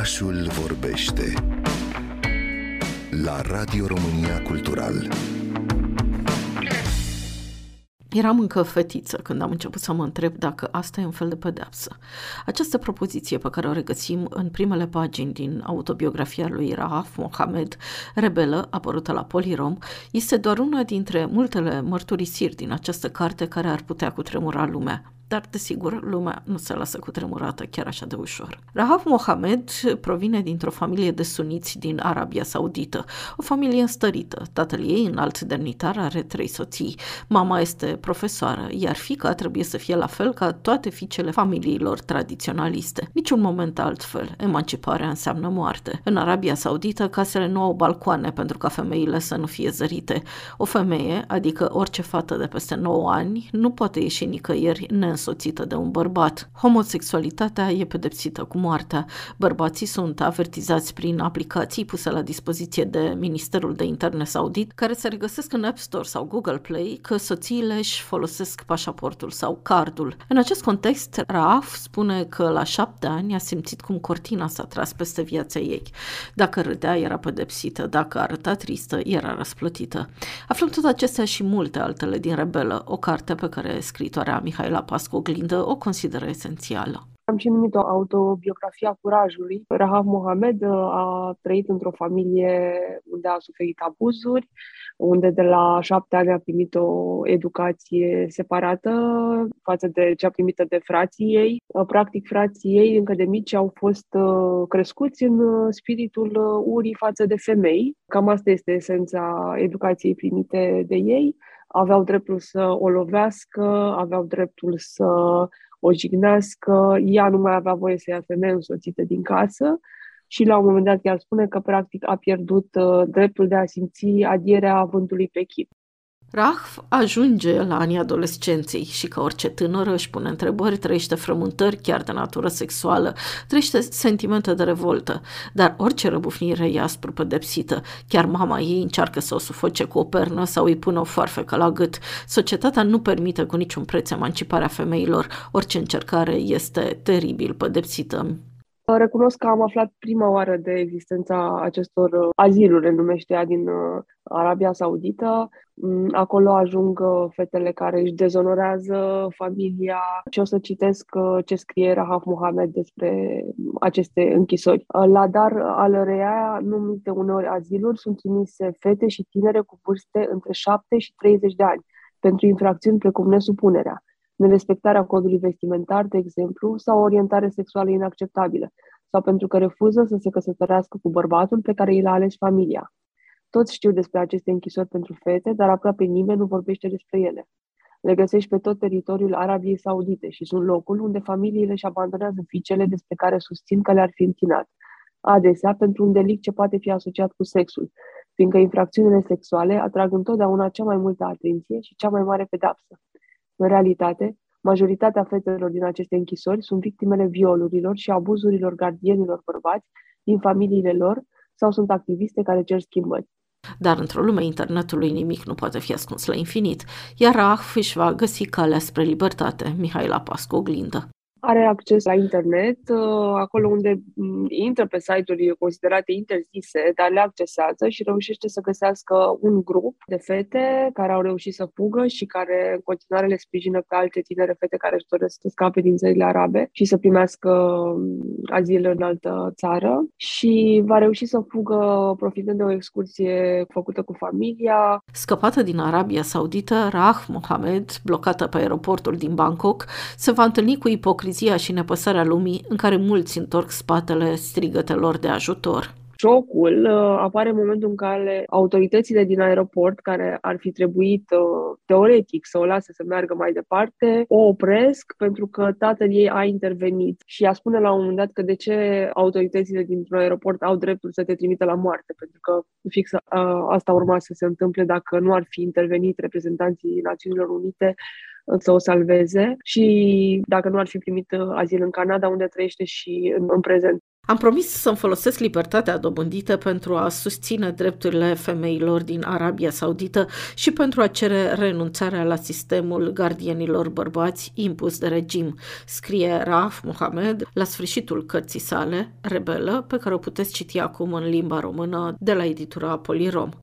Orașul vorbește la Radio România Cultural. Eram încă fetiță când am început să mă întreb dacă asta e un fel de pedeapsă. Această propoziție pe care o regăsim în primele pagini din autobiografia lui Rahaf Mohamed, rebelă, apărută la Polirom, este doar una dintre multele mărturisiri din această carte care ar putea cutremura lumea dar desigur lumea nu se lasă cu tremurată chiar așa de ușor. Rahaf Mohamed provine dintr-o familie de suniți din Arabia Saudită, o familie înstărită. Tatăl ei, înalt demnitar, are trei soții. Mama este profesoară, iar fica trebuie să fie la fel ca toate fiicele familiilor tradiționaliste. Niciun moment altfel. Emanciparea înseamnă moarte. În Arabia Saudită, casele nu au balcoane pentru ca femeile să nu fie zărite. O femeie, adică orice fată de peste 9 ani, nu poate ieși nicăieri neîns însoțită de un bărbat. Homosexualitatea e pedepsită cu moartea. Bărbații sunt avertizați prin aplicații puse la dispoziție de Ministerul de Interne Saudit, care se regăsesc în App Store sau Google Play, că soțiile își folosesc pașaportul sau cardul. În acest context, Raaf spune că la șapte ani a simțit cum cortina s-a tras peste viața ei. Dacă râdea, era pedepsită, dacă arăta tristă, era răsplătită. Aflăm tot acestea și multe altele din Rebelă, o carte pe care scritoarea Mihaela Pascu cu oglindă o consideră esențială. Am și numit-o autobiografia curajului. Rahaf Mohamed uh, a trăit într-o familie unde a suferit abuzuri, unde de la șapte ani a primit o educație separată față de cea primită de frații ei. Uh, practic, frații ei încă de mici au fost uh, crescuți în spiritul urii față de femei. Cam asta este esența educației primite de ei aveau dreptul să o lovească, aveau dreptul să o jignească, ea nu mai avea voie să ia femeie însoțită din casă și la un moment dat chiar spune că practic a pierdut uh, dreptul de a simți adierea vântului pe chip. Rahf ajunge la anii adolescenței și ca orice tânără își pune întrebări, trăiește frământări chiar de natură sexuală, trăiește sentimente de revoltă, dar orice răbufnire e aspru pedepsită. Chiar mama ei încearcă să o sufoce cu o pernă sau îi pune o foarfecă la gât. Societatea nu permite cu niciun preț emanciparea femeilor. Orice încercare este teribil pedepsită. Recunosc că am aflat prima oară de existența acestor uh, aziluri, le numește ea, din uh, Arabia Saudită. Mm, acolo ajung uh, fetele care își dezonorează familia. Ce o să citesc ce scrie Rahaf Mohamed despre aceste închisori. La Dar al Rea, numite uneori aziluri, sunt trimise fete și tinere cu vârste între 7 și 30 de ani pentru infracțiuni precum nesupunerea nerespectarea codului vestimentar, de exemplu, sau o orientare sexuală inacceptabilă, sau pentru că refuză să se căsătorească cu bărbatul pe care i l-a ales familia. Toți știu despre aceste închisori pentru fete, dar aproape nimeni nu vorbește despre ele. Le găsești pe tot teritoriul Arabiei Saudite și sunt locul unde familiile își abandonează fiicele despre care susțin că le-ar fi întinat, adesea pentru un delict ce poate fi asociat cu sexul, fiindcă infracțiunile sexuale atrag întotdeauna cea mai multă atenție și cea mai mare pedapsă. În realitate, majoritatea fetelor din aceste închisori sunt victimele violurilor și abuzurilor gardienilor bărbați din familiile lor sau sunt activiste care cer schimbări. Dar într-o lume internetului nimic nu poate fi ascuns la infinit, iar Rah își va găsi calea spre libertate, Mihaela Pascu Oglindă are acces la internet, uh, acolo unde mm, intră pe site-uri considerate interzise, dar le accesează și reușește să găsească un grup de fete care au reușit să fugă și care în continuare le sprijină pe alte tinere fete care își doresc să scape din țările arabe și să primească mm, azil în altă țară și va reuși să fugă profitând de o excursie făcută cu familia. Scăpată din Arabia Saudită, Rah Mohamed, blocată pe aeroportul din Bangkok, se va întâlni cu ipocrizia ipocrizia și nepăsarea lumii în care mulți întorc spatele strigătelor de ajutor. Șocul uh, apare în momentul în care autoritățile din aeroport, care ar fi trebuit uh, teoretic să o lase să meargă mai departe, o opresc pentru că tatăl ei a intervenit și a spune la un moment dat că de ce autoritățile dintr-un aeroport au dreptul să te trimită la moarte, pentru că fix uh, asta urma să se întâmple dacă nu ar fi intervenit reprezentanții Națiunilor Unite să o salveze și dacă nu ar fi primit uh, azil în Canada, unde trăiește și în, în prezent. Am promis să-mi folosesc libertatea dobândită pentru a susține drepturile femeilor din Arabia Saudită și pentru a cere renunțarea la sistemul gardienilor bărbați impus de regim, scrie Raf Mohamed la sfârșitul cărții sale, Rebelă, pe care o puteți citi acum în limba română de la editura Polirom.